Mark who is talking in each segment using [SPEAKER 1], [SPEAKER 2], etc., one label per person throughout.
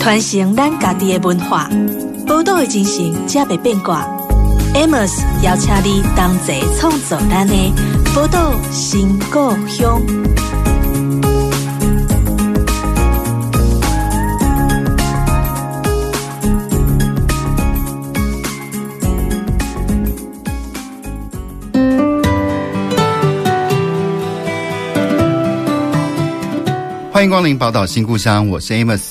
[SPEAKER 1] 传承咱家己的文化，宝岛的精神才袂变卦。Amos 邀请你同齐创造咱的宝岛新故乡。
[SPEAKER 2] 欢迎光临宝岛新故乡，我是 Amos。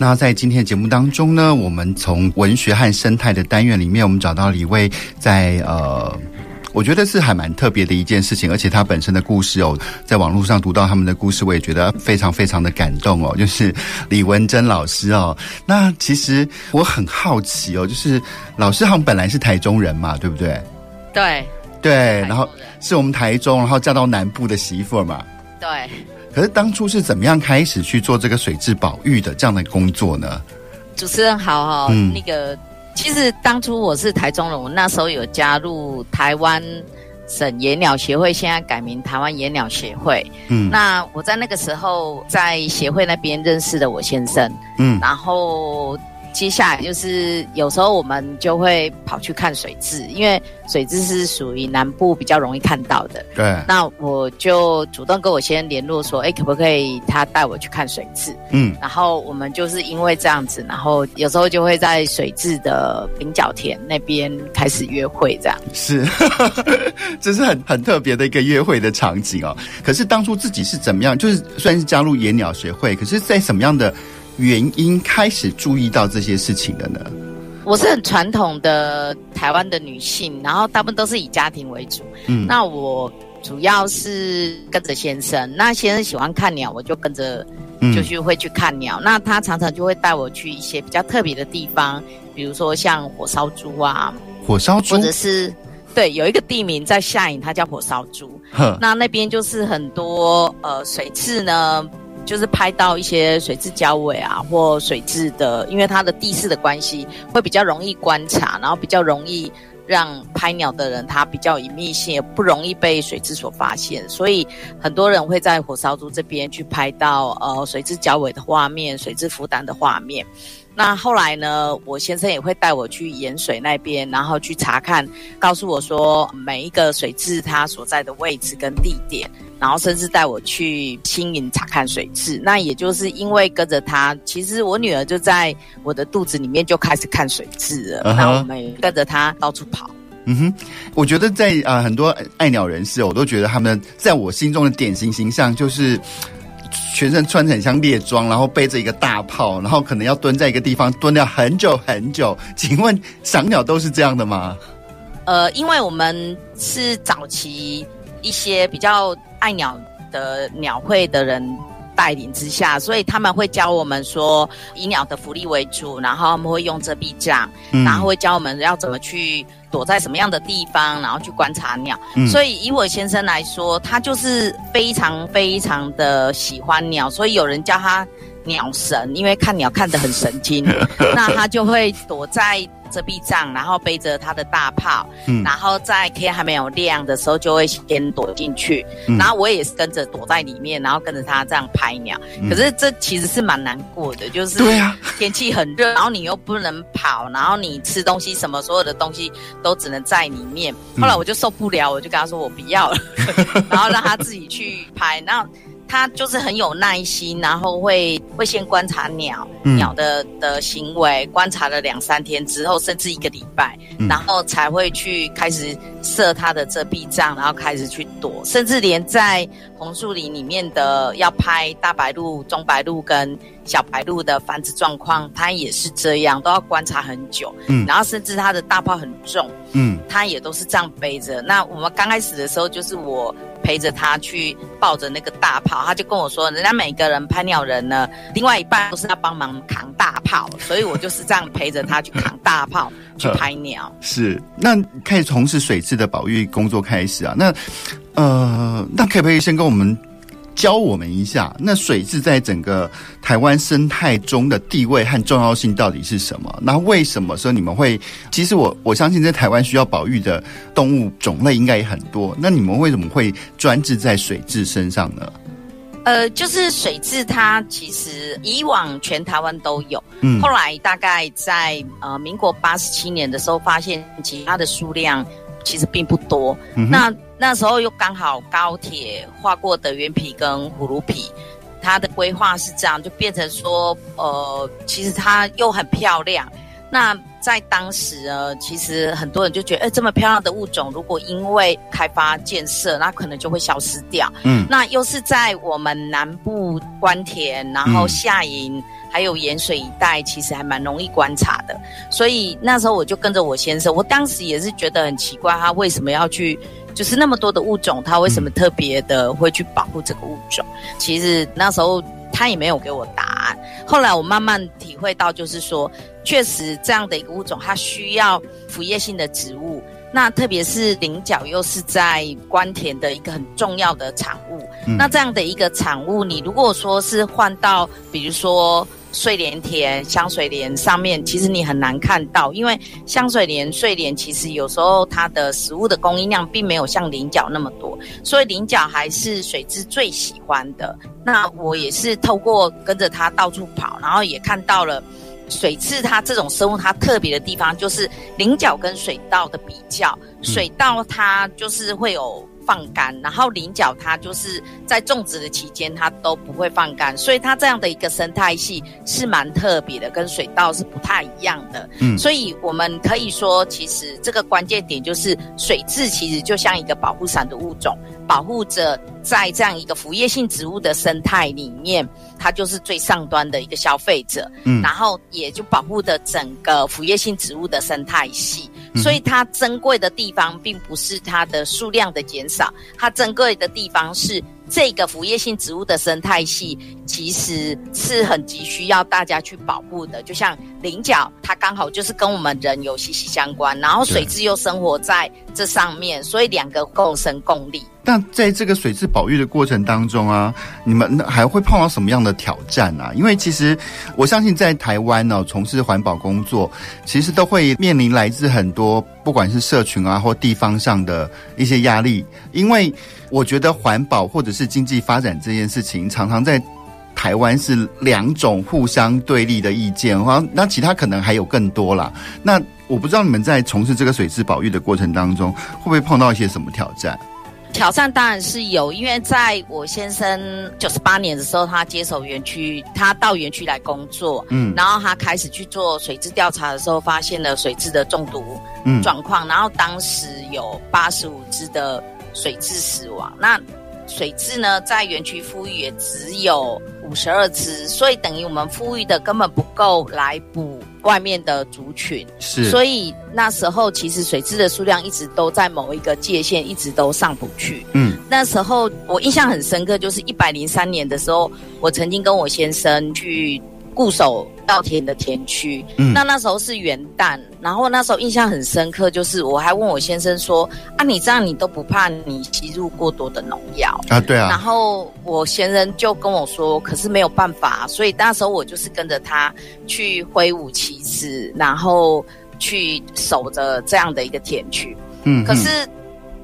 [SPEAKER 2] 那在今天的节目当中呢，我们从文学和生态的单元里面，我们找到了一位在呃，我觉得是还蛮特别的一件事情，而且他本身的故事哦，在网络上读到他们的故事，我也觉得非常非常的感动哦。就是李文珍老师哦，那其实我很好奇哦，就是老师好像本来是台中人嘛，对不对？
[SPEAKER 3] 对
[SPEAKER 2] 对，然后是我们台中，然后嫁到南部的媳妇嘛。
[SPEAKER 3] 对。
[SPEAKER 2] 可是当初是怎么样开始去做这个水质保育的这样的工作呢？
[SPEAKER 3] 主持人好哈、哦，嗯、那个其实当初我是台中人，我那时候有加入台湾省野鸟协会，现在改名台湾野鸟协会。嗯，那我在那个时候在协会那边认识了我先生，嗯，然后。接下来就是有时候我们就会跑去看水质，因为水质是属于南部比较容易看到的。
[SPEAKER 2] 对。
[SPEAKER 3] 那我就主动跟我先生联络说，哎，可不可以他带我去看水质？嗯。然后我们就是因为这样子，然后有时候就会在水质的菱角田那边开始约会，这样。
[SPEAKER 2] 是，这是很很特别的一个约会的场景哦。可是当初自己是怎么样？就是虽然是加入野鸟学会，可是在什么样的？原因开始注意到这些事情的呢？
[SPEAKER 3] 我是很传统的台湾的女性，然后大部分都是以家庭为主。嗯，那我主要是跟着先生，那先生喜欢看鸟，我就跟着，就是会去看鸟。嗯、那他常常就会带我去一些比较特别的地方，比如说像火烧猪啊，
[SPEAKER 2] 火烧猪，
[SPEAKER 3] 或者是对，有一个地名在下营，它叫火烧猪。呵那那边就是很多呃水蛭呢。就是拍到一些水质交尾啊，或水质的，因为它的地势的关系，会比较容易观察，然后比较容易让拍鸟的人他比较隐秘性，也不容易被水质所发现，所以很多人会在火烧猪这边去拍到呃水质交尾的画面，水质孵蛋的画面。那后来呢，我先生也会带我去盐水那边，然后去查看，告诉我说每一个水质它所在的位置跟地点，然后甚至带我去新营查看水质。那也就是因为跟着他，其实我女儿就在我的肚子里面就开始看水质了。那、uh huh. 我们跟着他到处跑。
[SPEAKER 2] 嗯哼，我觉得在啊、呃、很多爱鸟人士，我都觉得他们在我心中的典型形象就是。全身穿得很像猎装，然后背着一个大炮，然后可能要蹲在一个地方蹲了很久很久。请问赏鸟都是这样的吗？
[SPEAKER 3] 呃，因为我们是早期一些比较爱鸟的鸟会的人带领之下，所以他们会教我们说以鸟的福利为主，然后他们会用遮蔽障，嗯、然后会教我们要怎么去。躲在什么样的地方，然后去观察鸟。嗯、所以以我先生来说，他就是非常非常的喜欢鸟，所以有人叫他鸟神，因为看鸟看得很神经。那他就会躲在。遮蔽帐，然后背着他的大炮，嗯，然后在天还没有亮的时候，就会先躲进去，嗯、然后我也是跟着躲在里面，然后跟着他这样拍鸟。嗯、可是这其实是蛮难过的，就是对啊，天气很热，然后你又不能跑，然后你吃东西什么，所有的东西都只能在里面。后来我就受不了，我就跟他说我不要了，然后让他自己去拍，然后。他就是很有耐心，然后会会先观察鸟、嗯、鸟的的行为，观察了两三天之后，甚至一个礼拜，嗯、然后才会去开始设他的遮蔽障，然后开始去躲，甚至连在红树林里面的要拍大白鹭、中白鹭跟小白鹭的繁殖状况，它也是这样，都要观察很久。嗯，然后甚至它的大炮很重，嗯，他也都是这样背着。那我们刚开始的时候，就是我。陪着他去抱着那个大炮，他就跟我说：“人家每个人拍鸟人呢，另外一半都是要帮忙扛大炮，所以我就是这样陪着他去扛大炮去拍鸟。”
[SPEAKER 2] 是，那开始从事水质的保育工作开始啊？那呃，那可不可以先跟我们？教我们一下，那水质在整个台湾生态中的地位和重要性到底是什么？那为什么说你们会？其实我我相信在台湾需要保育的动物种类应该也很多。那你们为什么会专制在水质身上呢？
[SPEAKER 3] 呃，就是水质，它其实以往全台湾都有，
[SPEAKER 2] 嗯，
[SPEAKER 3] 后来大概在呃民国八十七年的时候，发现其他的数量其实并不多。嗯、那那时候又刚好高铁划过的德源皮跟葫芦皮，它的规划是这样，就变成说，呃，其实它又很漂亮。那在当时呢，其实很多人就觉得，哎，这么漂亮的物种，如果因为开发建设，那可能就会消失掉。嗯，那又是在我们南部关田，然后下营、嗯、还有盐水一带，其实还蛮容易观察的。所以那时候我就跟着我先生，我当时也是觉得很奇怪，他为什么要去，就是那么多的物种，它为什么特别的会去保护这个物种？嗯、其实那时候他也没有给我答案。后来我慢慢体会到，就是说。确实，这样的一个物种，它需要腐叶性的植物。那特别是菱角，又是在关田的一个很重要的产物。嗯、那这样的一个产物，你如果说是换到，比如说。睡莲田、香水莲上面，其实你很难看到，因为香水莲、睡莲其实有时候它的食物的供应量并没有像菱角那么多，所以菱角还是水质最喜欢的。那我也是透过跟着它到处跑，然后也看到了水蛭它这种生物它特别的地方，就是菱角跟水稻的比较，水稻它就是会有。放干，然后菱角它就是在种植的期间，它都不会放干，所以它这样的一个生态系是蛮特别的，跟水稻是不太一样的。嗯，所以我们可以说，其实这个关键点就是水质其实就像一个保护伞的物种，保护着在这样一个腐叶性植物的生态里面，它就是最上端的一个消费者。嗯，然后也就保护着整个腐叶性植物的生态系。所以它珍贵的地方，并不是它的数量的减少，它珍贵的地方是这个腐叶性植物的生态系，其实是很急需要大家去保护的。就像菱角，它刚好就是跟我们人有息息相关，然后水雉又生活在这上面，所以两个共生共利。
[SPEAKER 2] 那在这个水质保育的过程当中啊，你们还会碰到什么样的挑战啊？因为其实我相信在台湾呢，从事环保工作，其实都会面临来自很多不管是社群啊或地方上的一些压力。因为我觉得环保或者是经济发展这件事情，常常在台湾是两种互相对立的意见。哈，那其他可能还有更多啦。那我不知道你们在从事这个水质保育的过程当中，会不会碰到一些什么挑战？
[SPEAKER 3] 挑战当然是有，因为在我先生九十八年的时候，他接手园区，他到园区来工作，嗯，然后他开始去做水质调查的时候，发现了水质的中毒状况，嗯，然后当时有八十五只的水质死亡，那水质呢，在园区富裕也只有五十二只，所以等于我们富裕的根本不够来补。外面的族群是，所以那时候其实水质的数量一直都在某一个界限，一直都上不去。嗯，那时候我印象很深刻，就是一百零三年的时候，我曾经跟我先生去。固守稻田的田区，嗯，那那时候是元旦，然后那时候印象很深刻，就是我还问我先生说：“啊，你这样你都不怕你吸入过多的农药
[SPEAKER 2] 啊？”对啊。
[SPEAKER 3] 然后我先生就跟我说：“可是没有办法，所以那时候我就是跟着他去挥舞旗帜，然后去守着这样的一个田区。”嗯，可是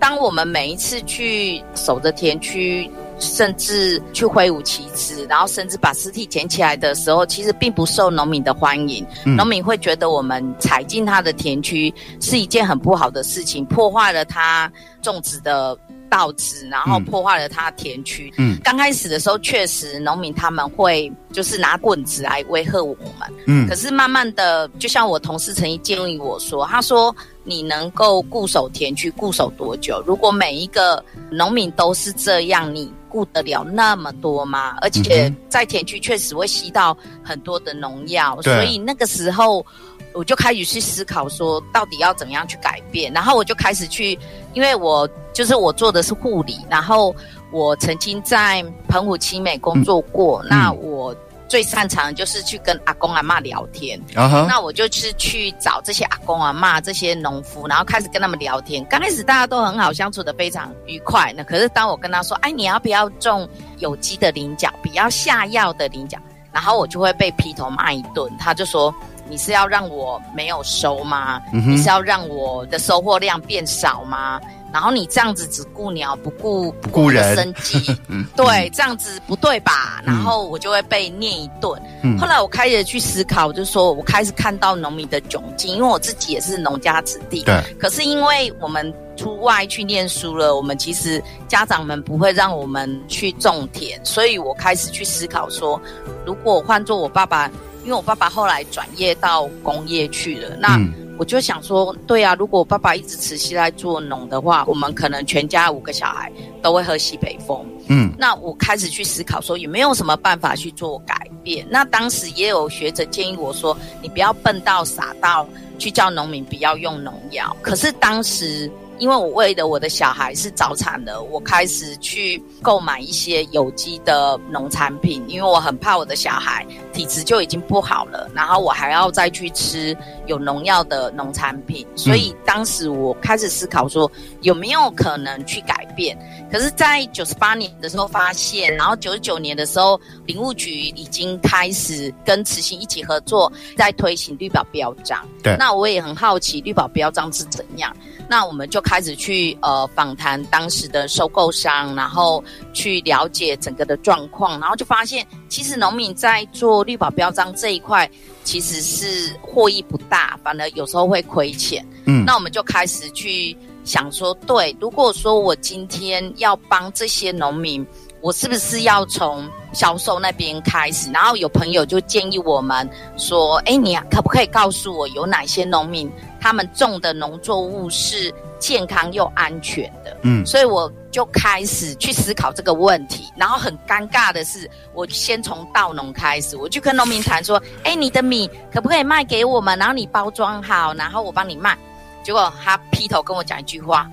[SPEAKER 3] 当我们每一次去守着田区。甚至去挥舞旗帜，然后甚至把尸体捡起来的时候，其实并不受农民的欢迎。嗯、农民会觉得我们踩进他的田区是一件很不好的事情，破坏了他种植的稻子，然后破坏了他的田区。嗯，刚开始的时候，确实农民他们会就是拿棍子来威吓我们。嗯，可是慢慢的，就像我同事曾经建议我说，他说。你能够固守田区固守多久？如果每一个农民都是这样，你顾得了那么多吗？而且在田区确实会吸到很多的农药，所以那个时候我就开始去思考说，到底要怎么样去改变。然后我就开始去，因为我就是我做的是护理，然后我曾经在澎湖七美工作过，嗯、那我。最擅长的就是去跟阿公阿妈聊天，uh huh. 那我就是去找这些阿公阿嬷、这些农夫，然后开始跟他们聊天。刚开始大家都很好相处的非常愉快。那可是当我跟他说：“哎，你要不要种有机的菱角，不要下药的菱角？”然后我就会被劈头骂一顿。他就说：“你是要让我没有收吗？Uh. 你是要让我的收获量变少吗？”然后你这样子只顾鸟不顾
[SPEAKER 2] 不顾人
[SPEAKER 3] 生计，对，这样子不对吧？然后我就会被念一顿。嗯、后来我开始去思考，就是说我开始看到农民的窘境，因为我自己也是农家子弟。
[SPEAKER 2] 对。
[SPEAKER 3] 可是因为我们出外去念书了，我们其实家长们不会让我们去种田，所以我开始去思考说，如果换做我爸爸，因为我爸爸后来转业到工业去了，那。嗯我就想说，对啊，如果我爸爸一直持续在做农的话，我们可能全家五个小孩都会喝西北风。嗯，那我开始去思考说，有没有什么办法去做改变？那当时也有学者建议我说，你不要笨到傻到去叫农民不要用农药。可是当时。因为我为了我的小孩是早产的，我开始去购买一些有机的农产品，因为我很怕我的小孩体质就已经不好了，然后我还要再去吃有农药的农产品，所以当时我开始思考说有没有可能去改变。可是，在九十八年的时候发现，然后九十九年的时候，林务局已经开始跟慈心一起合作，在推行绿保标章。
[SPEAKER 2] 对，
[SPEAKER 3] 那我也很好奇绿保标章是怎样。那我们就开始去呃访谈当时的收购商，然后去了解整个的状况，然后就发现，其实农民在做绿保标章这一块，其实是获益不大，反而有时候会亏钱。嗯，那我们就开始去想说，对，如果说我今天要帮这些农民，我是不是要从销售那边开始？然后有朋友就建议我们说，哎，你可不可以告诉我有哪些农民？他们种的农作物是健康又安全的，嗯，所以我就开始去思考这个问题。然后很尴尬的是，我先从稻农开始，我就跟农民谈说：“哎，你的米可不可以卖给我们？然后你包装好，然后我帮你卖。”结果他劈头跟我讲一句话：“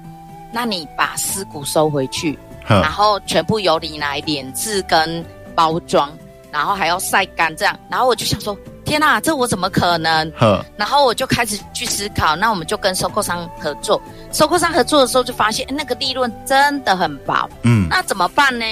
[SPEAKER 3] 那你把尸骨收回去，然后全部由你来碾制跟包装，然后还要晒干这样。”然后我就想说。天呐、啊，这我怎么可能？然后我就开始去思考，那我们就跟收购商合作。收购商合作的时候，就发现那个利润真的很薄。嗯，那怎么办呢？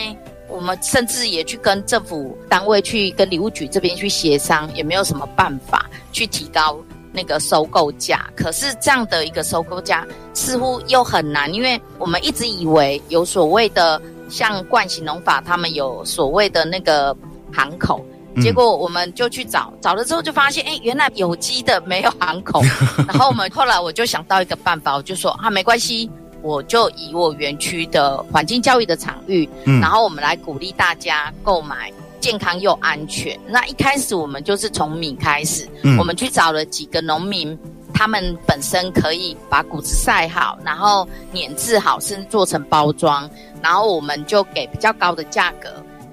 [SPEAKER 3] 我们甚至也去跟政府单位去跟礼物局这边去协商，也没有什么办法去提高那个收购价。可是这样的一个收购价似乎又很难，因为我们一直以为有所谓的像冠喜农法，他们有所谓的那个行口。结果我们就去找，找了之后就发现，哎，原来有机的没有行口。然后我们后来我就想到一个办法，我就说啊，没关系，我就以我园区的环境教育的场域，嗯，然后我们来鼓励大家购买健康又安全。那一开始我们就是从米开始，嗯，我们去找了几个农民，他们本身可以把谷子晒好，然后碾制好，甚至做成包装，然后我们就给比较高的价格，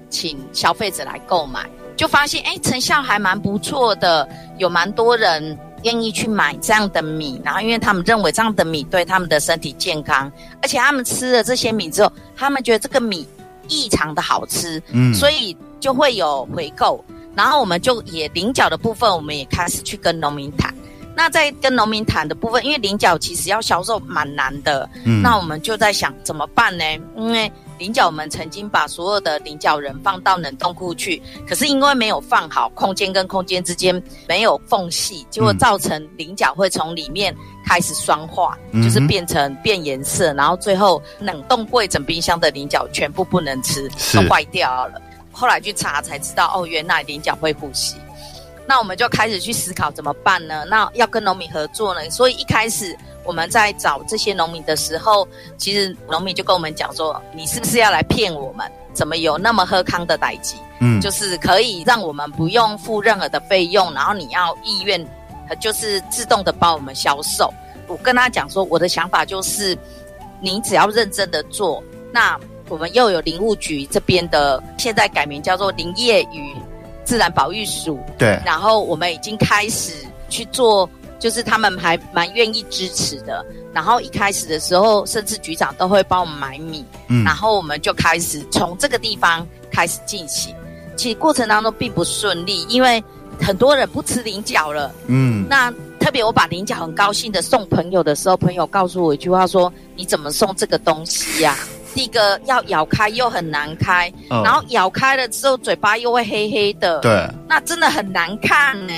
[SPEAKER 3] 请消费者来购买。就发现，哎，成效还蛮不错的，有蛮多人愿意去买这样的米，然后因为他们认为这样的米对他们的身体健康，而且他们吃了这些米之后，他们觉得这个米异常的好吃，嗯，所以就会有回购。然后我们就也菱角的部分，我们也开始去跟农民谈。那在跟农民谈的部分，因为菱角其实要销售蛮难的，嗯，那我们就在想怎么办呢？因为菱角，我们曾经把所有的菱角人放到冷冻库去，可是因为没有放好，空间跟空间之间没有缝隙，结果造成菱角会从里面开始酸化，嗯、就是变成变颜色，然后最后冷冻柜整冰箱的菱角全部不能吃，都坏掉了。后来去查才知道，哦，原来菱角会呼吸。那我们就开始去思考怎么办呢？那要跟农民合作呢？所以一开始。我们在找这些农民的时候，其实农民就跟我们讲说：“你是不是要来骗我们？怎么有那么喝康的代志？嗯，就是可以让我们不用付任何的费用，然后你要意愿，就是自动的帮我们销售。”我跟他讲说：“我的想法就是，你只要认真的做，那我们又有林务局这边的，现在改名叫做林业与自然保育署，
[SPEAKER 2] 对，
[SPEAKER 3] 然后我们已经开始去做。”就是他们还蛮愿意支持的，然后一开始的时候，甚至局长都会帮我们买米，嗯，然后我们就开始从这个地方开始进行。其实过程当中并不顺利，因为很多人不吃菱角了，嗯，那特别我把菱角很高兴的送朋友的时候，朋友告诉我一句话说：“你怎么送这个东西呀？第一个要咬开又很难开，哦，然后咬开了之后嘴巴又会黑黑的，
[SPEAKER 2] 对，
[SPEAKER 3] 那真的很难看呢。”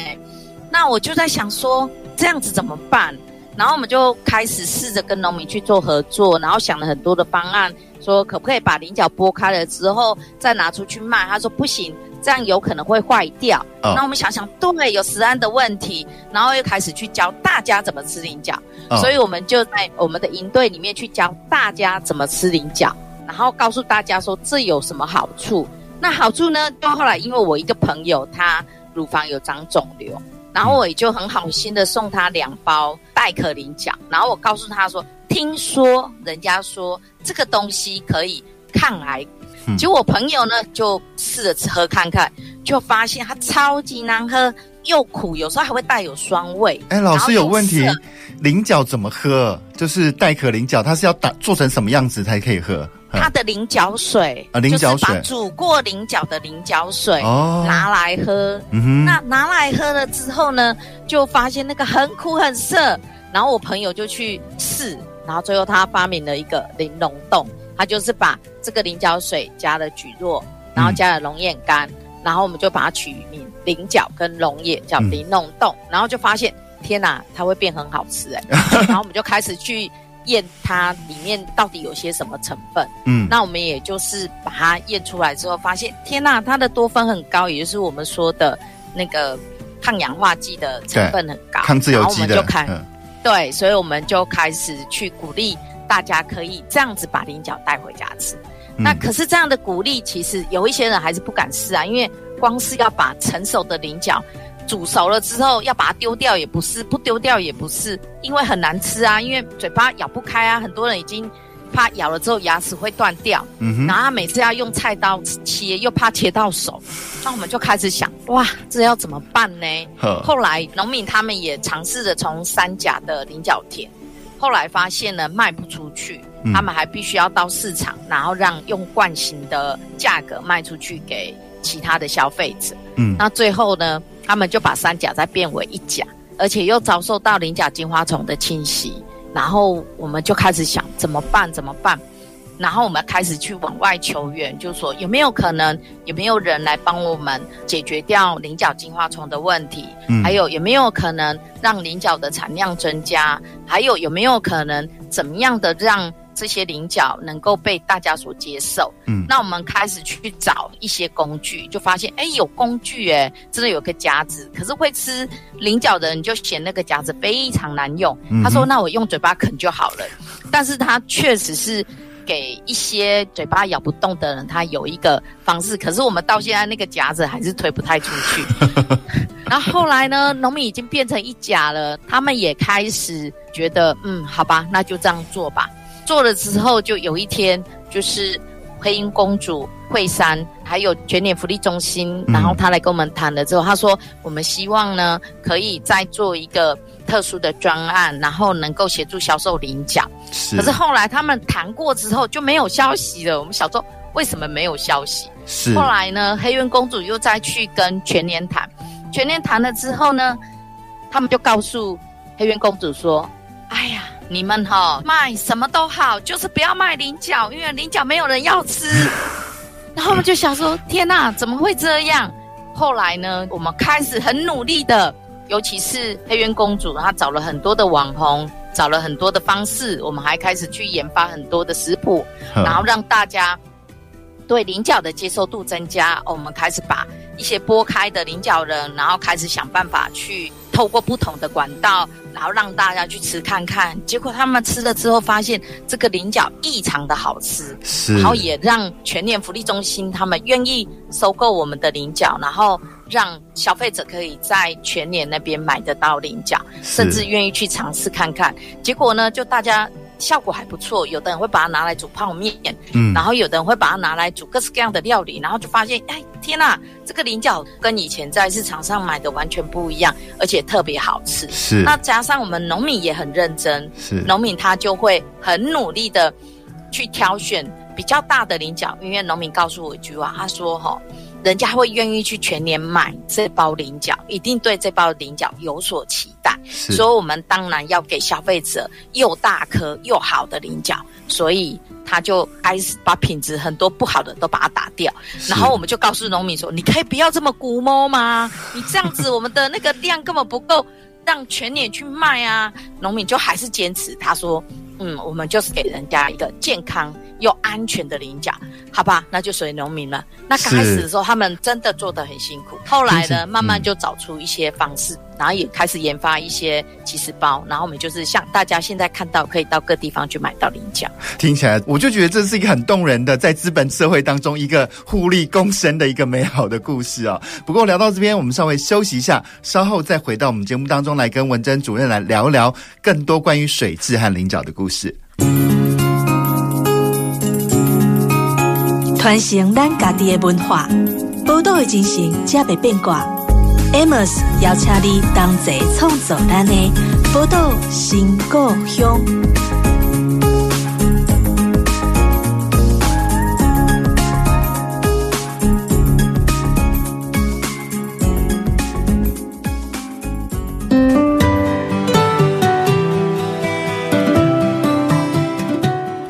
[SPEAKER 3] 那我就在想说。这样子怎么办？然后我们就开始试着跟农民去做合作，然后想了很多的方案，说可不可以把菱角剥开了之后再拿出去卖？他说不行，这样有可能会坏掉。那、哦、我们想想，对，有食安的问题，然后又开始去教大家怎么吃菱角，哦、所以我们就在我们的营队里面去教大家怎么吃菱角，然后告诉大家说这有什么好处。那好处呢？就后来因为我一个朋友他乳房有长肿瘤。然后我也就很好心的送他两包带壳菱角，然后我告诉他说，听说人家说这个东西可以抗癌，嗯、结果我朋友呢就试着喝看看，就发现它超级难喝，又苦，有时候还会带有酸味。
[SPEAKER 2] 哎，老师有问题，菱角怎么喝？就是带壳菱角，它是要打做成什么样子才可以喝？
[SPEAKER 3] 它的菱角水
[SPEAKER 2] 啊，菱角水，
[SPEAKER 3] 就是把煮过菱角的菱角水哦拿来喝。嗯哼，那拿来喝了之后呢，就发现那个很苦很涩。然后我朋友就去试，然后最后他发明了一个玲珑冻，他就是把这个菱角水加了蒟蒻，然后加了龙眼干，嗯、然后我们就把它取名菱角跟龙眼叫玲珑冻，嗯、然后就发现天哪，它会变很好吃哎。然后我们就开始去。验它里面到底有些什么成分？嗯，那我们也就是把它验出来之后，发现天呐，它的多酚很高，也就是我们说的那个抗氧化剂的成分很高，
[SPEAKER 2] 抗自由基的。
[SPEAKER 3] 然后我们就开，嗯、对，所以我们就开始去鼓励大家可以这样子把菱角带回家吃。嗯、那可是这样的鼓励，其实有一些人还是不敢试啊，因为光是要把成熟的菱角。煮熟了之后要把它丢掉也不是，不丢掉也不是，因为很难吃啊，因为嘴巴咬不开啊。很多人已经怕咬了之后牙齿会断掉，嗯哼，然后他每次要用菜刀切，又怕切到手。那我们就开始想，哇，这要怎么办呢？后来农民他们也尝试着从三甲的菱角田，后来发现呢卖不出去，嗯、他们还必须要到市场，然后让用惯性的价格卖出去给其他的消费者。嗯，那最后呢？他们就把三甲再变为一甲，而且又遭受到鳞甲金花虫的侵袭，然后我们就开始想怎么办？怎么办？然后我们开始去往外求援，就说有没有可能，有没有人来帮我们解决掉菱角金花虫的问题？嗯，还有有没有可能让菱角的产量增加？还有有没有可能怎么样的让？这些菱角能够被大家所接受，嗯，那我们开始去找一些工具，就发现，哎，有工具，哎，真的有个夹子，可是会吃菱角的人就嫌那个夹子非常难用，嗯、他说，那我用嘴巴啃就好了，但是他确实是给一些嘴巴咬不动的人，他有一个方式，可是我们到现在那个夹子还是推不太出去。然后后来呢，农民已经变成一甲了，他们也开始觉得，嗯，好吧，那就这样做吧。做了之后，就有一天，就是黑鹰公主惠山，还有全联福利中心，然后他来跟我们谈了之后，他说我们希望呢，可以再做一个特殊的专案，然后能够协助销售领奖。是。可是后来他们谈过之后就没有消息了。我们想说，为什么没有消息？是。后来呢，黑渊公主又再去跟全联谈，全联谈了之后呢，他们就告诉黑渊公主说：“哎呀。”你们哈卖什么都好，就是不要卖菱角，因为菱角没有人要吃。然后我们就想说，天哪，怎么会这样？后来呢，我们开始很努力的，尤其是黑渊公主，她找了很多的网红，找了很多的方式，我们还开始去研发很多的食谱，然后让大家对菱角的接受度增加。我们开始把一些剥开的菱角仁，然后开始想办法去。透过不同的管道，然后让大家去吃看看，结果他们吃了之后发现这个菱角异常的好吃，是，然后也让全年福利中心他们愿意收购我们的菱角，然后让消费者可以在全年那边买得到菱角，甚至愿意去尝试看看。结果呢，就大家。效果还不错，有的人会把它拿来煮泡面，嗯，然后有的人会把它拿来煮各式各样的料理，然后就发现，哎，天哪，这个菱角跟以前在市场上买的完全不一样，而且特别好吃。是，那加上我们农民也很认真，是，农民他就会很努力的去挑选比较大的菱角，因为农民告诉我一句话，他说，哈。人家会愿意去全年买这包菱角，一定对这包菱角有所期待。所以，我们当然要给消费者又大颗又好的菱角。所以，他就开始把品质很多不好的都把它打掉。然后，我们就告诉农民说：“你可以不要这么估摸吗？你这样子，我们的那个量根本不够让全年去卖啊。农民就还是坚持，他说，嗯，我们就是给人家一个健康又安全的菱角，好吧？那就属于农民了。那刚开始的时候，他们真的做得很辛苦。后来呢，慢慢就找出一些方式，嗯、然后也开始研发一些起司包。然后我们就是像大家现在看到，可以到各地方去买到菱角。
[SPEAKER 2] 听起来，我就觉得这是一个很动人的，在资本社会当中一个互利共生的一个美好的故事啊、哦。不过聊到这边，我们稍微休息一下，稍后再回到我们节目当中来，跟文珍主任来聊聊更多关于水质和菱角的故事。
[SPEAKER 1] 传承咱家己的文化，宝岛的精神才袂变卦。Amos 邀请你同齐创造咱的宝岛新故乡。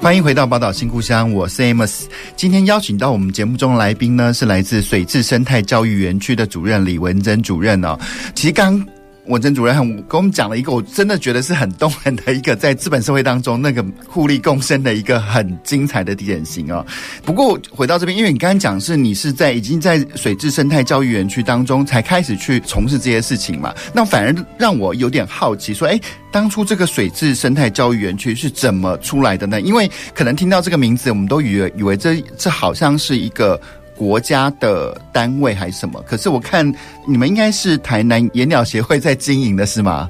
[SPEAKER 2] 欢迎回到宝岛新故乡，我是 Amos。今天邀请到我们节目中来宾呢，是来自水质生态教育园区的主任李文珍主任哦。其实刚。文珍主任跟我们讲了一个，我真的觉得是很动人的一个，在资本社会当中那个互利共生的一个很精彩的典型哦。不过回到这边，因为你刚刚讲是你是在已经在水质生态教育园区当中才开始去从事这些事情嘛，那反而让我有点好奇，说，哎，当初这个水质生态教育园区是怎么出来的呢？因为可能听到这个名字，我们都以为以为这这好像是一个。国家的单位还是什么？可是我看你们应该是台南野鸟协会在经营的是吗？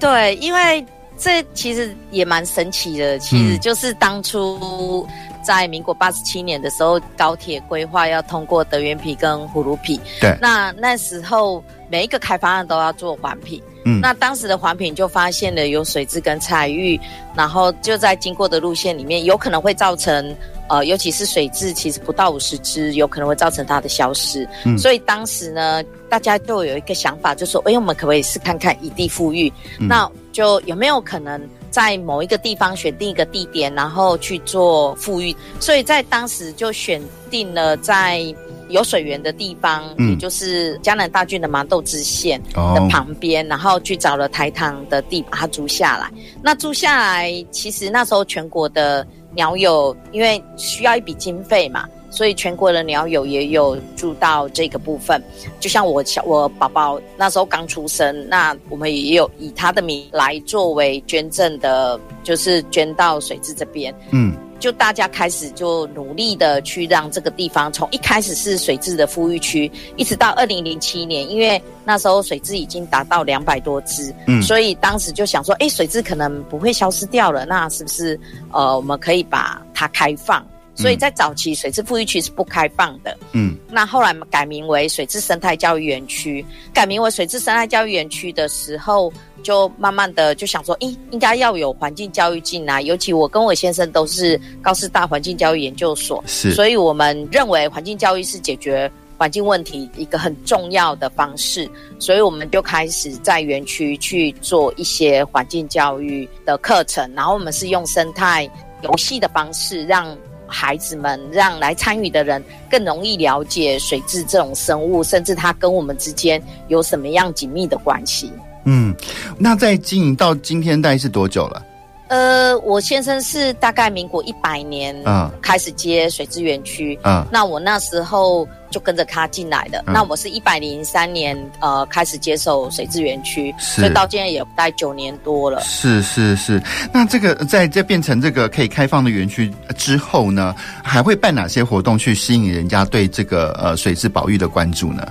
[SPEAKER 3] 对，因为这其实也蛮神奇的。其实就是当初在民国八十七年的时候，高铁规划要通过德元皮跟葫芦皮。
[SPEAKER 2] 对，
[SPEAKER 3] 那那时候每一个开发案都要做环评。嗯，那当时的环评就发现了有水质跟彩玉，然后就在经过的路线里面，有可能会造成。呃，尤其是水质，其实不到五十只，有可能会造成它的消失。嗯，所以当时呢，大家就有一个想法，就说：哎，我们可不可以试看看以地富裕？嗯，那就有没有可能在某一个地方选定一个地点，然后去做富裕？所以在当时就选定了在有水源的地方，嗯，也就是江南大郡的麻豆支线的旁边，哦，然后去找了台糖的地，把它租下来。那租下来，其实那时候全国的。鸟友因为需要一笔经费嘛，所以全国的鸟友也有住到这个部分。就像我小我宝宝那时候刚出生，那我们也有以他的名来作为捐赠的，就是捐到水质这边。嗯。就大家开始就努力的去让这个地方从一开始是水质的富裕区，一直到二零零七年，因为那时候水质已经达到两百多只，嗯，所以当时就想说，哎，水质可能不会消失掉了，那是不是呃我们可以把它开放？所以在早期水质富裕区是不开放的，嗯，那后来改名为水质生态教育园区。改名为水质生态教育园区的时候，就慢慢的就想说，咦，应该要有环境教育进来。尤其我跟我先生都是高师大环境教育研究所，是，所以我们认为环境教育是解决环境问题一个很重要的方式。所以我们就开始在园区去做一些环境教育的课程，然后我们是用生态游戏的方式让。孩子们让来参与的人更容易了解水质这种生物，甚至它跟我们之间有什么样紧密的关系。
[SPEAKER 2] 嗯，那在经营到今天大概是多久了？
[SPEAKER 3] 呃，我先生是大概民国一百年嗯开始接水资源区嗯，那我那时候就跟着他进来的。啊、那我是一百零三年呃开始接手水资源区，所以到现在也待九年多了。
[SPEAKER 2] 是是是，那这个在这变成这个可以开放的园区之后呢，还会办哪些活动去吸引人家对这个呃水质保育的关注呢？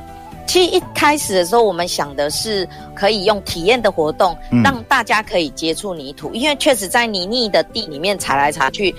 [SPEAKER 3] 其实一开始的时候，我们想的是可以用体验的活动，让大家可以接触泥土，嗯、因为确实在泥泞的地里面踩来踩去，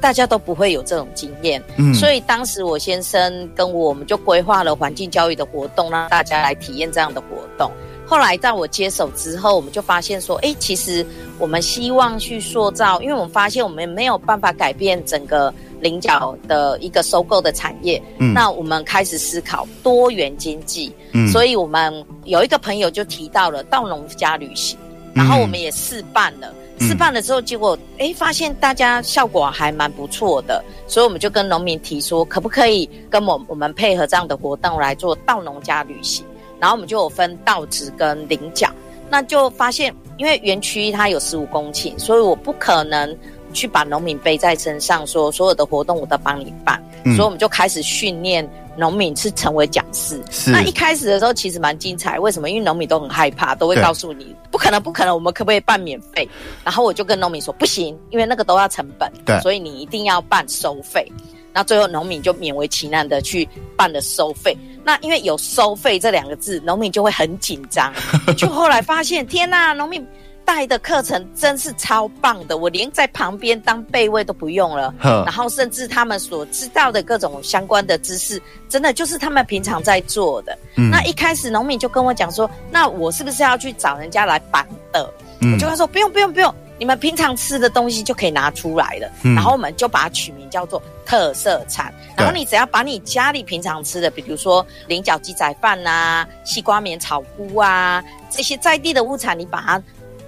[SPEAKER 3] 大家都不会有这种经验。嗯，所以当时我先生跟我，我们就规划了环境教育的活动，让大家来体验这样的活动。后来在我接手之后，我们就发现说，哎，其实我们希望去塑造，因为我们发现我们没有办法改变整个。菱角的一个收购的产业，嗯，那我们开始思考多元经济，嗯，所以我们有一个朋友就提到了到农家旅行，然后我们也试办了，嗯，试办了之后，结果哎，发现大家效果还蛮不错的，所以我们就跟农民提说，可不可以跟我我们配合这样的活动来做到农家旅行，然后我们就有分稻值跟领奖。那就发现，因为园区它有十五公顷，所以我不可能去把农民背在身上，说所有的活动我都帮你办。嗯、所以我们就开始训练农民是成为讲师。那一开始的时候其实蛮精彩，为什么？因为农民都很害怕，都会告诉你不可能，不可能，我们可不可以办免费？然后我就跟农民说不行，因为那个都要成本。对。所以你一定要办收费。那最后农民就勉为其难的去办了收费。那因为有收费这两个字，农民就会很紧张。就后来发现，天呐，农民带的课程真是超棒的，我连在旁边当备位都不用了。然后甚至他们所知道的各种相关的知识，真的就是他们平常在做的。嗯、那一开始农民就跟我讲说，那我是不是要去找人家来办的？嗯、我就跟他说，不用不用不用。你们平常吃的东西就可以拿出来了，嗯、然后我们就把它取名叫做特色餐。然后你只要把你家里平常吃的，比如说菱角鸡仔饭啊、西瓜棉炒菇啊这些在地的物产，你把它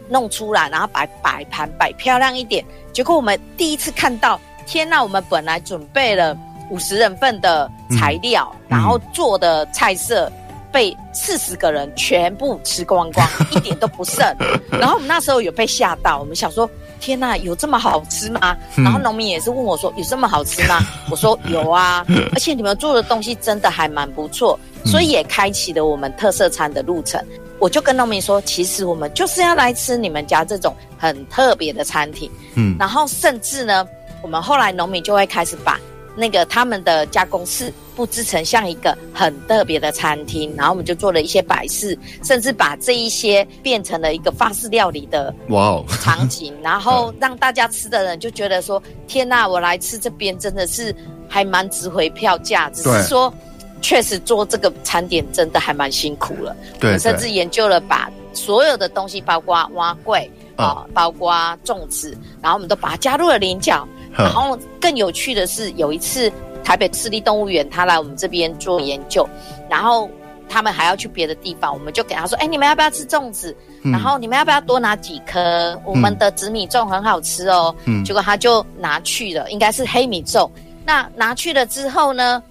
[SPEAKER 3] 弄出来，然后摆摆盘摆漂亮一点。结果我们第一次看到，天呐，我们本来准备了五十人份的材料，嗯、然后做的菜色。被四十个人全部吃光光，一点都不剩。然后我们那时候有被吓到，我们想说：天呐，有这么好吃吗？嗯、然后农民也是问我说：有这么好吃吗？我说有啊，而且你们做的东西真的还蛮不错，所以也开启了我们特色餐的路程。我就跟农民说：其实我们就是要来吃你们家这种很特别的餐厅。嗯，然后甚至呢，我们后来农民就会开始把。那个他们的加工室布置成像一个很特别的餐厅，然后我们就做了一些摆饰，甚至把这一些变成了一个法式料理的哇哦场景，wow. 然后让大家吃的人就觉得说：天呐，我来吃这边真的是还蛮值回票价。只是说，确实做这个餐点真的还蛮辛苦了。对，甚至研究了把所有的东西，包括碗粿啊，包括粽子，然后我们都把它加入了菱角。然后更有趣的是，有一次台北市立动物园他来我们这边做研究，然后他们还要去别的地方，我们就给他说：“哎，你们要不要吃粽子？然后你们要不要多拿几颗？我们的紫米粽很好吃哦。”结果他就拿去了，应该是黑米粽。那拿去了之后呢，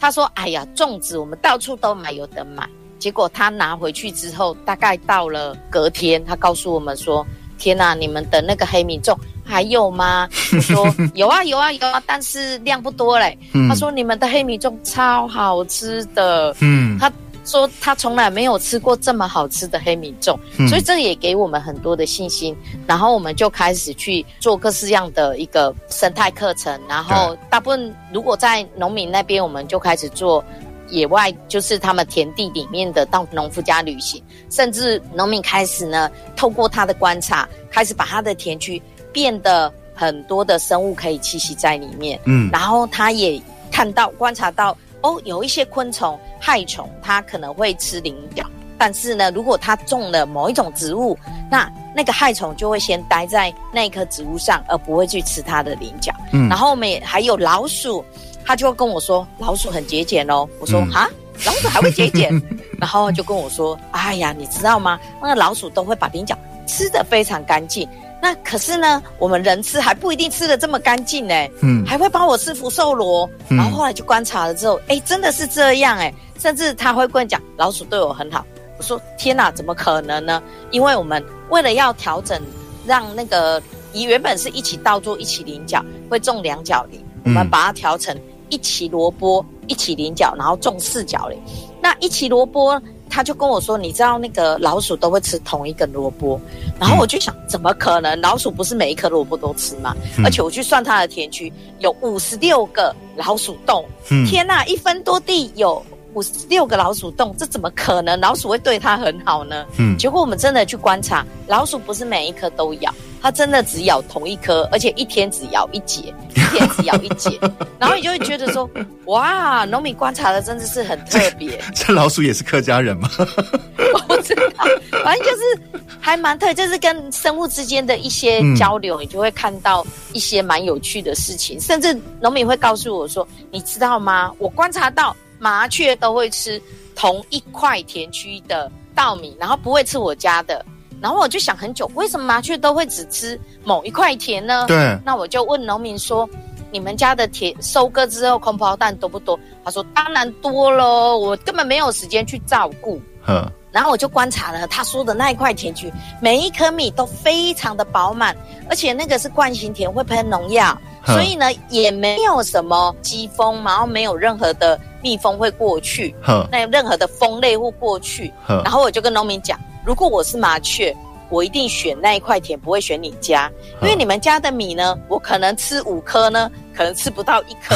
[SPEAKER 3] 他说：“哎呀，粽子我们到处都买，有得买。”结果他拿回去之后，大概到了隔天，他告诉我们说：“天哪，你们的那个黑米粽。”还有吗？我说 有啊有啊有啊，但是量不多嘞。嗯、他说你们的黑米粽超好吃的。嗯，他说他从来没有吃过这么好吃的黑米粽，嗯、所以这也给我们很多的信心。然后我们就开始去做各式样的一个生态课程。然后大部分如果在农民那边，我们就开始做野外，就是他们田地里面的到农夫家旅行，甚至农民开始呢，透过他的观察，开始把他的田区。变得很多的生物可以栖息在里面，嗯，然后他也看到、观察到，哦，有一些昆虫、害虫，它可能会吃菱角，但是呢，如果他种了某一种植物，那那个害虫就会先待在那棵植物上，而不会去吃它的菱角。嗯，然后我们也还有老鼠，他就会跟我说，老鼠很节俭哦。我说啊，老鼠还会节俭？然后就跟我说，哎呀，你知道吗？那个老鼠都会把菱角吃得非常干净。那可是呢，我们人吃还不一定吃得这么干净呢。嗯，还会帮我吃福寿螺。嗯、然后后来就观察了之后，哎，真的是这样哎。甚至他会跟我讲，老鼠对我很好。我说天哪，怎么可能呢？因为我们为了要调整，让那个你原本是一起稻作一起菱角，会种两角菱，我们把它调成一起萝卜一起菱角，然后种四角嘞。那一起萝卜。他就跟我说：“你知道那个老鼠都会吃同一根萝卜，然后我就想，怎么可能？老鼠不是每一颗萝卜都吃吗？而且我去算他的田区，有五十六个老鼠洞。天呐，一分多地有五十六个老鼠洞，这怎么可能？老鼠会对它很好呢？嗯，结果我们真的去观察，老鼠不是每一颗都咬。”它真的只咬同一颗，而且一天只咬一节，一天只咬一节，然后你就会觉得说，哇，农民观察的真的是很特别。
[SPEAKER 2] 这老鼠也是客家人吗？
[SPEAKER 3] 我知道，反正就是还蛮特别，就是跟生物之间的一些交流，嗯、你就会看到一些蛮有趣的事情。甚至农民会告诉我说，你知道吗？我观察到麻雀都会吃同一块田区的稻米，然后不会吃我家的。然后我就想很久，为什么麻雀都会只吃某一块田呢？对。那我就问农民说：“你们家的田收割之后空包蛋多不多？”他说：“当然多喽，我根本没有时间去照顾。”嗯。然后我就观察了他说的那一块田区，每一颗米都非常的饱满，而且那个是惯行田，会喷农药，所以呢也没有什么疾风，然后没有任何的蜜蜂会过去，那有任何的蜂类会过去。然后我就跟农民讲，如果我是麻雀。我一定选那一块田，不会选你家，因为你们家的米呢，我可能吃五颗呢，可能吃不到一颗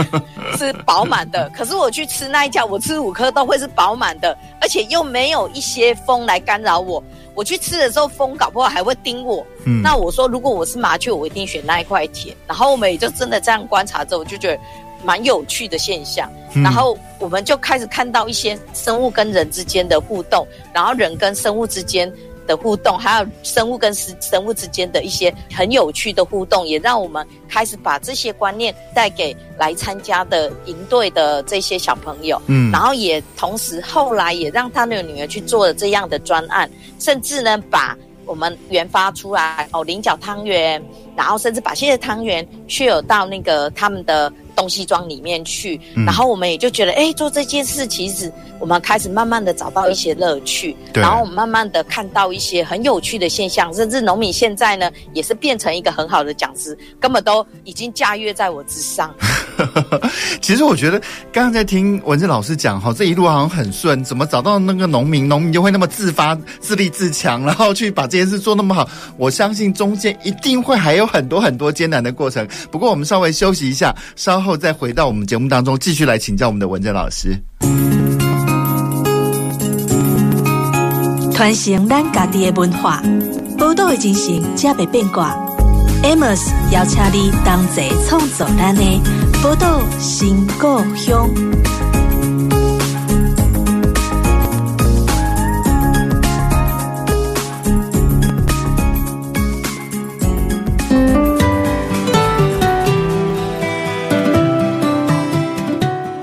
[SPEAKER 3] 是饱满的。可是我去吃那一家，我吃五颗都会是饱满的，而且又没有一些风来干扰我。我去吃的时候，风搞不好还会叮我。嗯，那我说，如果我是麻雀，我一定选那一块田。然后我们也就真的这样观察之后，我就觉得蛮有趣的现象。然后我们就开始看到一些生物跟人之间的互动，然后人跟生物之间。的互动，还有生物跟生物之间的一些很有趣的互动，也让我们开始把这些观念带给来参加的营队的这些小朋友。嗯，然后也同时后来也让他的女儿去做了这样的专案，甚至呢把我们研发出来哦菱角汤圆，然后甚至把这些汤圆 share 到那个他们的。东西装里面去，然后我们也就觉得，哎、嗯，做这件事其实我们开始慢慢的找到一些乐趣，然后我们慢慢的看到一些很有趣的现象，甚至农民现在呢也是变成一个很好的讲师，根本都已经驾驭在我之上。
[SPEAKER 2] 其实我觉得刚刚在听文志老师讲哈，这一路好像很顺，怎么找到那个农民，农民就会那么自发、自立自强，然后去把这件事做那么好。我相信中间一定会还有很多很多艰难的过程。不过我们稍微休息一下，稍后再回到我们节目当中，继续来请教我们的文珍老师。
[SPEAKER 1] 传承咱家己的文化，宝岛的精神，才袂变卦。Amos 邀请你同齐创造咱的宝岛新故乡。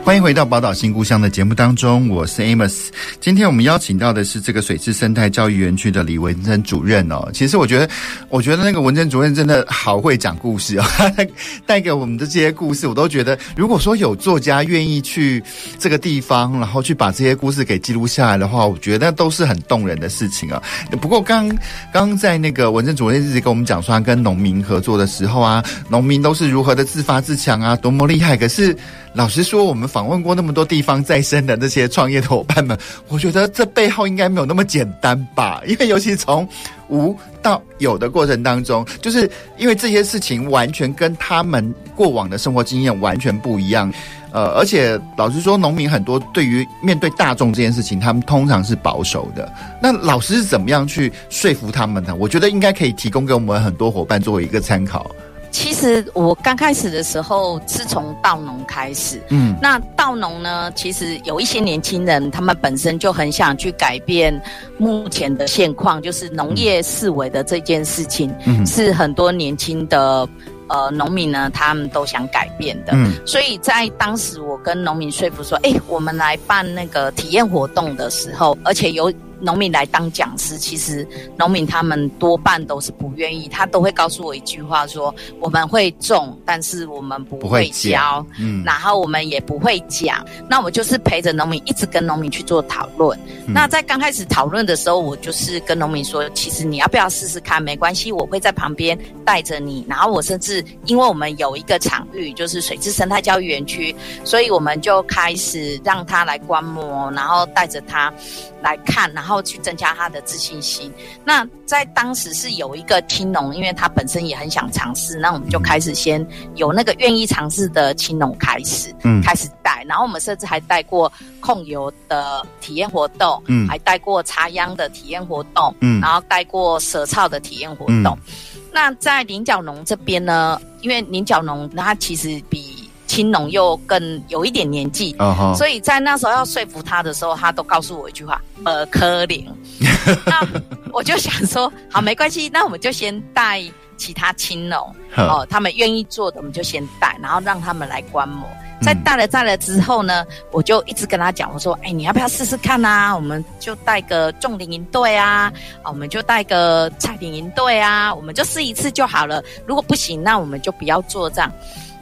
[SPEAKER 2] 欢迎回到宝岛新故乡的节目当中，我是 Amos。今天我们邀请到的是这个水质生态教育园区的李文珍主任哦。其实我觉得，我觉得那个文珍主任真的好会讲故事哦，带给我们的这些故事，我都觉得，如果说有作家愿意去这个地方，然后去把这些故事给记录下来的话，我觉得那都是很动人的事情啊。不过刚刚在那个文珍主任一直跟我们讲说，他跟农民合作的时候啊，农民都是如何的自发自强啊，多么厉害。可是老实说，我们访问过那么多地方再生的那些创业的伙伴们，我觉得这背后应该没有那么简单吧？因为尤其从无到有的过程当中，就是因为这些事情完全跟他们过往的生活经验完全不一样。呃，而且老实说，农民很多对于面对大众这件事情，他们通常是保守的。那老师是怎么样去说服他们呢？我觉得应该可以提供给我们很多伙伴作为一个参考。
[SPEAKER 3] 其实我刚开始的时候是从稻农开始，嗯，那稻农呢，其实有一些年轻人，他们本身就很想去改变目前的现况，就是农业式微的这件事情，嗯，是很多年轻的呃农民呢，他们都想改变的，嗯，所以在当时我跟农民说服说，哎，我们来办那个体验活动的时候，而且有。农民来当讲师，其实农民他们多半都是不愿意，他都会告诉我一句话说：我们会种，但是我们不会教，嗯，然后我们也不会讲。那我就是陪着农民，一直跟农民去做讨论。嗯、那在刚开始讨论的时候，我就是跟农民说：其实你要不要试试看？没关系，我会在旁边带着你。然后我甚至因为我们有一个场域，就是水质生态教育园区，所以我们就开始让他来观摩，然后带着他来看，然后。然后去增加他的自信心。那在当时是有一个青农，因为他本身也很想尝试，那我们就开始先有那个愿意尝试的青农开始，嗯，开始带。然后我们甚至还带过控油的体验活动，嗯，还带过插秧的体验活动，嗯，然后带过舌草的体验活动。嗯、那在菱角农这边呢，因为菱角农它其实比青农又更有一点年纪，uh huh. 所以在那时候要说服他的时候，他都告诉我一句话：“呃，柯林。”那我就想说，好，没关系，那我们就先带其他青农，uh huh. 哦，他们愿意做的，我们就先带，然后让他们来观摩。在带了带了之后呢，我就一直跟他讲，我说：“哎，你要不要试试看啊？我们就带个重林营队啊，啊，我们就带个菜林营队啊，我们就试一次就好了。如果不行，那我们就不要做这样。”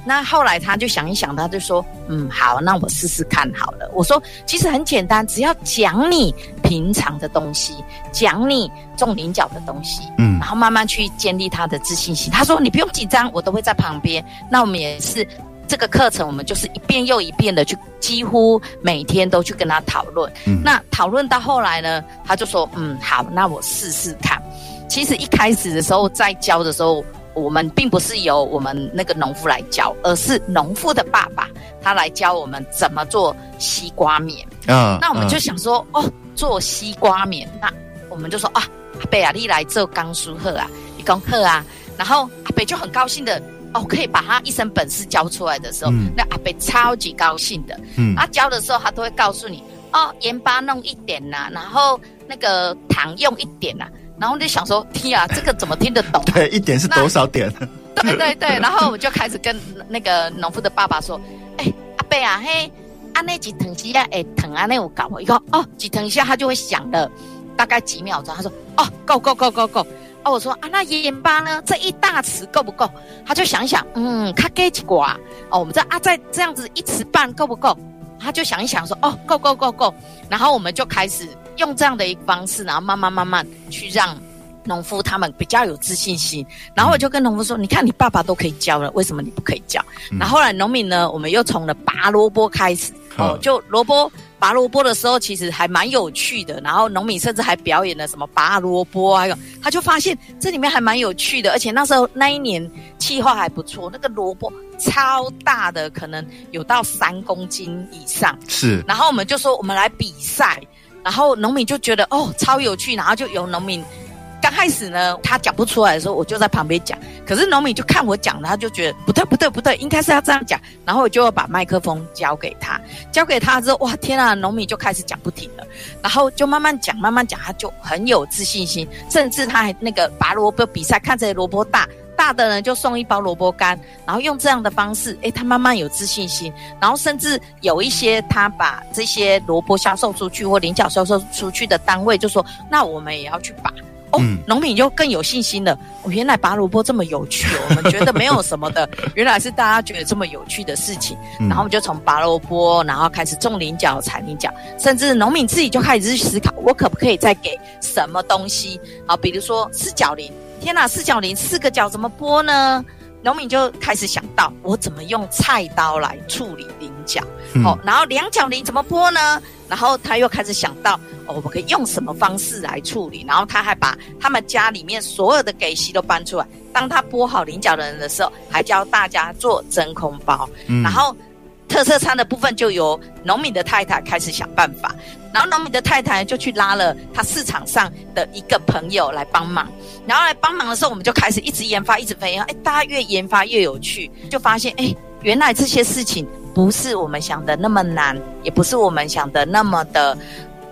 [SPEAKER 3] 那后来他就想一想，他就说：“嗯，好，那我试试看好了。”我说：“其实很简单，只要讲你平常的东西，讲你种菱角的东西，嗯，然后慢慢去建立他的自信心。他说：“你不用紧张，我都会在旁边。”那我们也是这个课程，我们就是一遍又一遍的去，几乎每天都去跟他讨论。嗯，那讨论到后来呢，他就说：“嗯，好，那我试试看。”其实一开始的时候，在教的时候，我们并不是由我们那个农夫来教，而是农夫的爸爸他来教我们怎么做西瓜面。嗯，那我们就想说，嗯、哦，做西瓜面，那我们就说啊，阿伯啊，你来做刚书课啊，你讲课啊，然后阿伯就很高兴的，哦，可以把他一身本事教出来的时候，嗯、那阿伯超级高兴的。嗯，他教的时候，他都会告诉你，哦，盐巴弄一点呐、啊，然后那个糖用一点呐、啊。然后就想说，天啊，这个怎么听得懂？
[SPEAKER 2] 对，一点是多少点？
[SPEAKER 3] 对对对。然后我们就开始跟那个农夫的爸爸说：“哎，阿贝啊，嘿，按那几藤西啊，哎，藤啊，那我搞我一个哦，几藤下他就会响了，大概几秒钟。他说：哦，够够够够够。哦，我说啊，那盐巴呢？这一大匙够不够？他就想想，嗯，他给几瓜？哦，我们这啊，再这样子一匙半够不够？他就想一想说：哦，够够够够。然后我们就开始。用这样的一个方式，然后慢慢慢慢去让农夫他们比较有自信心。然后我就跟农夫说：“你看，你爸爸都可以教了，为什么你不可以教？”嗯、然后后来农民呢，我们又从了拔萝卜开始。哦，就萝卜拔萝卜的时候，其实还蛮有趣的。然后农民甚至还表演了什么拔萝卜，还有他就发现这里面还蛮有趣的。而且那时候那一年气候还不错，那个萝卜超大的，可能有到三公斤以上。
[SPEAKER 2] 是。
[SPEAKER 3] 然后我们就说：“我们来比赛。”然后农民就觉得哦超有趣，然后就有农民刚开始呢，他讲不出来的时候，我就在旁边讲。可是农民就看我讲，他就觉得不对不对不对，应该是要这样讲。然后我就要把麦克风交给他，交给他之后，哇天啊，农民就开始讲不停了。然后就慢慢讲慢慢讲，他就很有自信心，甚至他还那个拔萝卜比赛，看着萝卜大。大的人就送一包萝卜干，然后用这样的方式，诶，他慢慢有自信心，然后甚至有一些他把这些萝卜销售出去或菱角销售出去的单位就说，那我们也要去拔哦，嗯、农民就更有信心了。哦，原来拔萝卜这么有趣，我们觉得没有什么的，原来是大家觉得这么有趣的事情。然后我们就从拔萝卜，然后开始种菱角、采菱角，甚至农民自己就开始去思考，我可不可以再给什么东西好？比如说四角菱。天哪，四角菱四个角怎么剥呢？农民就开始想到，我怎么用菜刀来处理菱角？嗯、哦，然后两角菱怎么剥呢？然后他又开始想到，哦，我们可以用什么方式来处理？然后他还把他们家里面所有的给息都搬出来。当他剥好菱角的人的时候，还教大家做真空包。嗯、然后特色餐的部分就由农民的太太开始想办法。然后农民的太太就去拉了他市场上的一个朋友来帮忙，然后来帮忙的时候，我们就开始一直研发，一直培养。哎，大家越研发越有趣，就发现哎，原来这些事情不是我们想的那么难，也不是我们想的那么的。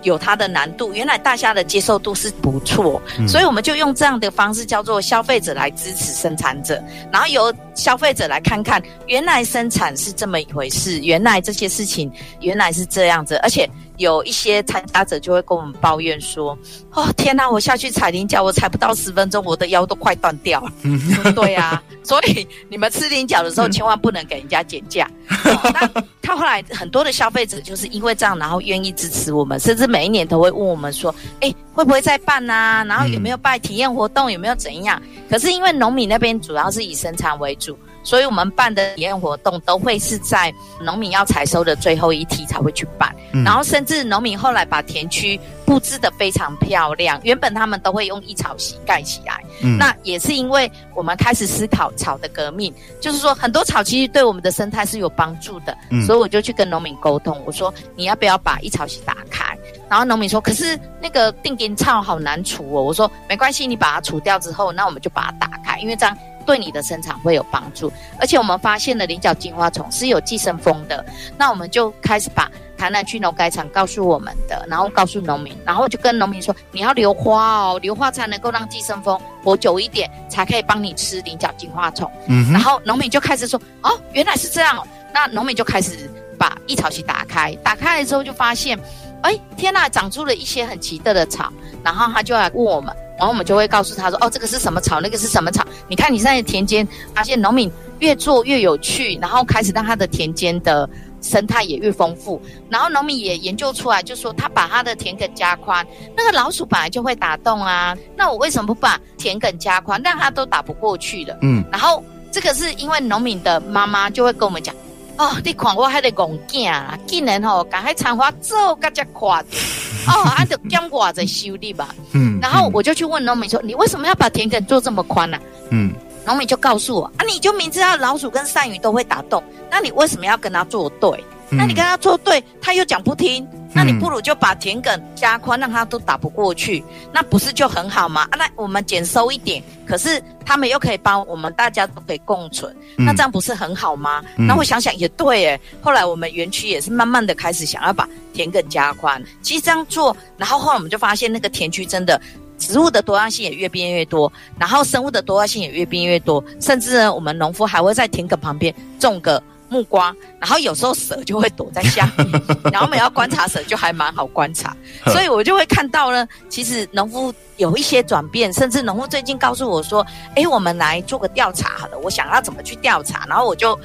[SPEAKER 3] 有它的难度，原来大家的接受度是不错，嗯、所以我们就用这样的方式，叫做消费者来支持生产者，然后由消费者来看看，原来生产是这么一回事，原来这些事情原来是这样子，而且有一些参加者就会跟我们抱怨说：“哦，天哪，我下去踩菱角，我踩不到十分钟，我的腰都快断掉了。嗯 ”对呀、啊，所以你们吃菱角的时候，千万不能给人家减价。那他后来很多的消费者就是因为这样，然后愿意支持我们，甚至每一年都会问我们说：“哎，会不会再办啊？然后有没有办体验活动？有没有怎样？”可是因为农民那边主要是以生产为主。所以我们办的体验活动都会是在农民要采收的最后一梯才会去办，嗯、然后甚至农民后来把田区布置的非常漂亮。原本他们都会用一草席盖起来，嗯、那也是因为我们开始思考草的革命，就是说很多草其实对我们的生态是有帮助的。嗯、所以我就去跟农民沟通，我说你要不要把一草席打开？然后农民说，可是那个定根草好难除哦。我说没关系，你把它除掉之后，那我们就把它打开，因为这样。对你的生产会有帮助，而且我们发现了菱角金花虫是有寄生蜂的，那我们就开始把台南区农改场告诉我们的，然后告诉农民，然后就跟农民说，你要留花哦，留花才能够让寄生蜂活久一点，才可以帮你吃菱角金花虫。嗯，然后农民就开始说，哦，原来是这样，那农民就开始把一草席打开，打开来之后就发现，哎，天呐，长出了一些很奇特的草，然后他就来问我们。然后我们就会告诉他说：“哦，这个是什么草？那个是什么草？你看你现在田间发现农民越做越有趣，然后开始让他的田间的生态也越丰富。然后农民也研究出来，就说他把他的田埂加宽，那个老鼠本来就会打洞啊。那我为什么不把田埂加宽，让它都打不过去了？嗯，然后这个是因为农民的妈妈就会跟我们讲。哦，你看我还得讲囝啦，竟然吼，赶快长花做个只快点，哦，还得讲我在修理吧。嗯，然后我就去问农民说，你为什么要把田埂做这么宽呢？嗯，农民就告诉我，啊，你就明知道老鼠跟鳝鱼都会打洞，那你为什么要跟他作对？那你跟他作对，他又讲不听。那你不如就把田埂加宽，让他都打不过去，那不是就很好吗？啊，那我们减收一点，可是他们又可以帮我们大家都可以共存，那这样不是很好吗？那我想想也对诶。后来我们园区也是慢慢的开始想要把田埂加宽，其实这样做，然后后来我们就发现那个田区真的植物的多样性也越变越多，然后生物的多样性也越变越多，甚至呢，我们农夫还会在田埂旁边种个。木瓜，然后有时候蛇就会躲在下面，然后我们要观察蛇就还蛮好观察，所以我就会看到呢，其实农夫有一些转变，甚至农夫最近告诉我说，哎，我们来做个调查好了，我想要怎么去调查，然后我就，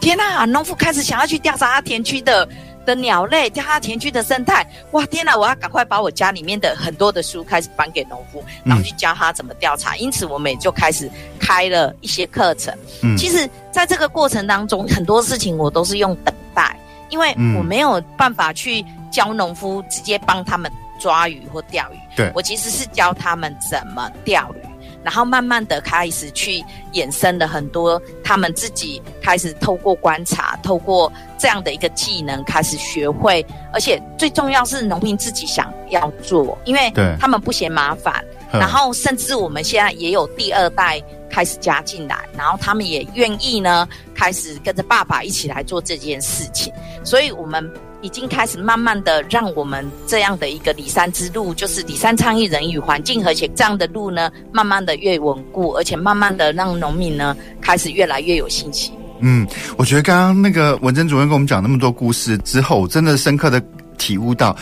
[SPEAKER 3] 天呐，农夫开始想要去调查他田区的。的鸟类，加他田区的生态，哇天哪！我要赶快把我家里面的很多的书开始搬给农夫，然后去教他怎么调查。嗯、因此，我们也就开始开了一些课程。嗯，其实在这个过程当中，很多事情我都是用等待，因为我没有办法去教农夫直接帮他们抓鱼或钓鱼。对，我其实是教他们怎么钓鱼。然后慢慢的开始去衍生了很多，他们自己开始透过观察，透过这样的一个技能开始学会，而且最重要是农民自己想要做，因为他们不嫌麻烦，然后甚至我们现在也有第二代开始加进来，然后他们也愿意呢开始跟着爸爸一起来做这件事情，所以我们。已经开始慢慢的让我们这样的一个里山之路，就是里山倡议人与环境和谐这样的路呢，慢慢的越稳固，而且慢慢的让农民呢开始越来越有信心。
[SPEAKER 2] 嗯，我觉得刚刚那个文珍主任跟我们讲那么多故事之后，真的深刻的体悟到，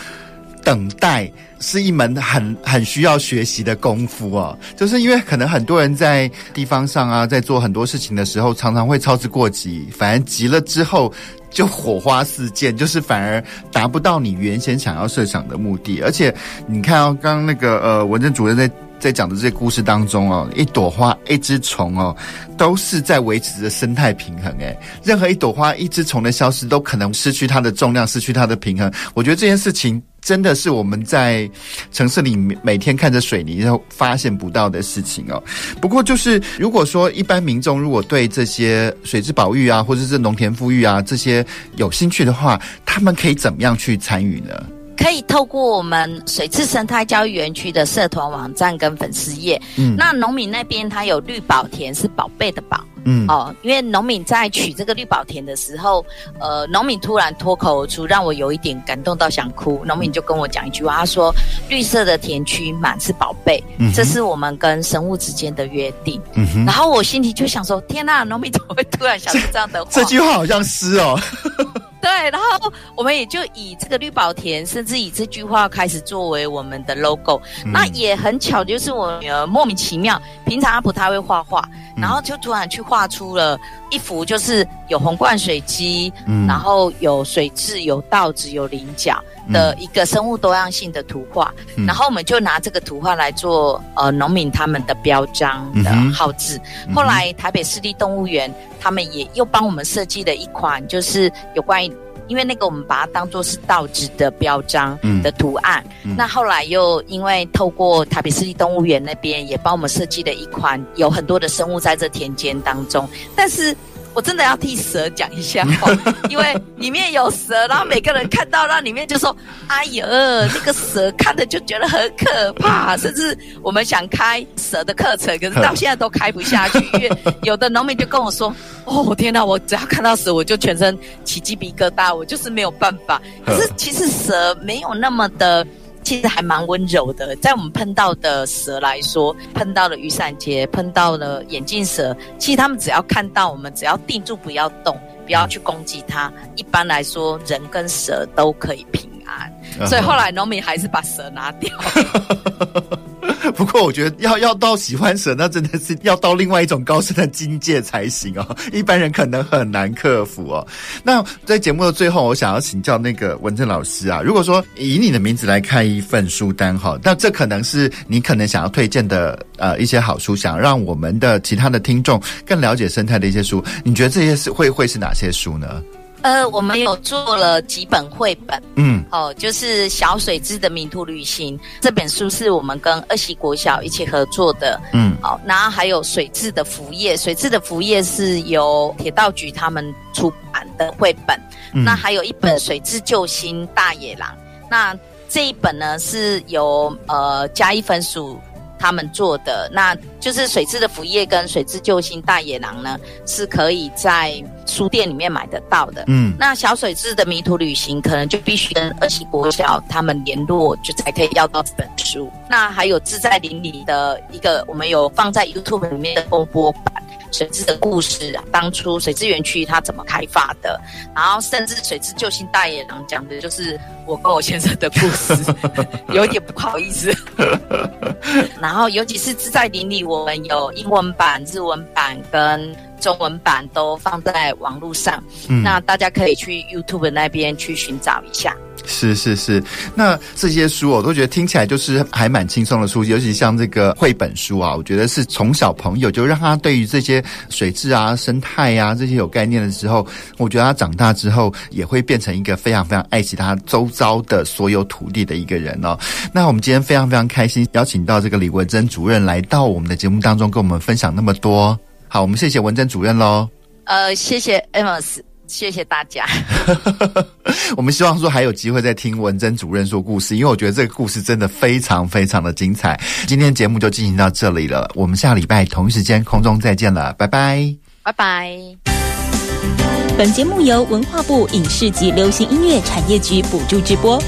[SPEAKER 2] 等待是一门很很需要学习的功夫哦。就是因为可能很多人在地方上啊，在做很多事情的时候，常常会操之过急，反而急了之后。就火花四溅，就是反而达不到你原先想要设想的目的。而且你看哦，刚刚那个呃文珍主任在在讲的这些故事当中哦，一朵花、一只虫哦，都是在维持着生态平衡。诶，任何一朵花、一只虫的消失，都可能失去它的重量，失去它的平衡。我觉得这件事情。真的是我们在城市里每天看着水泥，然后发现不到的事情哦。不过就是如果说一般民众如果对这些水质保育啊，或者是农田富裕啊这些有兴趣的话，他们可以怎么样去参与呢？
[SPEAKER 3] 可以透过我们水质生态教育园区的社团网站跟粉丝页。嗯，那农民那边他有绿宝田，是宝贝的宝。嗯哦，因为农民在取这个绿宝田的时候，呃，农民突然脱口而出，让我有一点感动到想哭。农民就跟我讲一句话，他说：“绿色的田区满是宝贝，嗯、这是我们跟生物之间的约定。嗯哼”然后我心里就想说：“天呐，农民怎么会突然想出这样的话？”
[SPEAKER 2] 这，这句话好像诗哦。
[SPEAKER 3] 对，然后我们也就以这个绿宝田，甚至以这句话开始作为我们的 logo。嗯、那也很巧，就是我女儿莫名其妙，平常她不太会画画，然后就突然去画出了一幅，就是有红冠水鸡，嗯、然后有水蛭、有稻子、有菱角的一个生物多样性的图画。嗯、然后我们就拿这个图画来做呃农民他们的标章的号志。后来台北市立动物园。他们也又帮我们设计了一款，就是有关于，因为那个我们把它当做是稻子的标章的图案。嗯嗯、那后来又因为透过台北市立动物园那边也帮我们设计了一款，有很多的生物在这田间当中，但是。我真的要替蛇讲一下话，因为里面有蛇，然后每个人看到那里面就说：“哎呦，那个蛇看着就觉得很可怕。”甚至我们想开蛇的课程，可是 到现在都开不下去，因为有的农民就跟我说：“哦，天哪，我只要看到蛇，我就全身起鸡皮疙瘩，我就是没有办法。”可是其实蛇没有那么的。其实还蛮温柔的，在我们碰到的蛇来说，碰到了雨伞节，碰到了眼镜蛇，其实他们只要看到我们，只要定住不要动，不要去攻击它，一般来说人跟蛇都可以平安。所以后来农民还是把蛇拿掉。
[SPEAKER 2] 不过我觉得要要到喜欢蛇，那真的是要到另外一种高深的境界才行哦，一般人可能很难克服哦。那在节目的最后，我想要请教那个文正老师啊，如果说以你的名字来看一份书单哈，那这可能是你可能想要推荐的呃一些好书，想让我们的其他的听众更了解生态的一些书，你觉得这些是会会是哪些书呢？
[SPEAKER 3] 呃，我们有做了几本绘本，
[SPEAKER 2] 嗯，
[SPEAKER 3] 哦，就是小水质的迷途旅行这本书是我们跟二喜国小一起合作的，
[SPEAKER 2] 嗯，
[SPEAKER 3] 好、哦，然后还有水质的浮页，水质的浮页是由铁道局他们出版的绘本，嗯、那还有一本水质救星大野狼，那这一本呢是由呃嘉义分署。他们做的，那就是水质的福叶跟水质救星大野狼呢，是可以在书店里面买得到的。
[SPEAKER 2] 嗯，
[SPEAKER 3] 那小水质的迷途旅行可能就必须跟二期国小他们联络，就才可以要到这本书。那还有自在林里的一个，我们有放在 YouTube 里面的公播版。水质的故事，当初水雉园区它怎么开发的，然后甚至水质救星大野狼讲的就是我跟我先生的故事，有点不好意思。然后尤其是自在林里，我们有英文版、日文版跟中文版都放在网络上，嗯，那大家可以去 YouTube 那边去寻找一下。
[SPEAKER 2] 是是是，那这些书我都觉得听起来就是还蛮轻松的书，尤其像这个绘本书啊，我觉得是从小朋友就让他对于这些水质啊、生态啊这些有概念的时候，我觉得他长大之后也会变成一个非常非常爱惜他周遭的所有土地的一个人哦。那我们今天非常非常开心，邀请到这个李文珍主任来到我们的节目当中，跟我们分享那么多。好，我们谢谢文珍主任喽。
[SPEAKER 3] 呃，谢谢 Amos。谢谢大家。
[SPEAKER 2] 我们希望说还有机会再听文珍主任说故事，因为我觉得这个故事真的非常非常的精彩。今天节目就进行到这里了，我们下礼拜同一时间空中再见了，拜拜，
[SPEAKER 3] 拜拜。
[SPEAKER 1] 本节目由文化部影视及流行音乐产业局补助直播。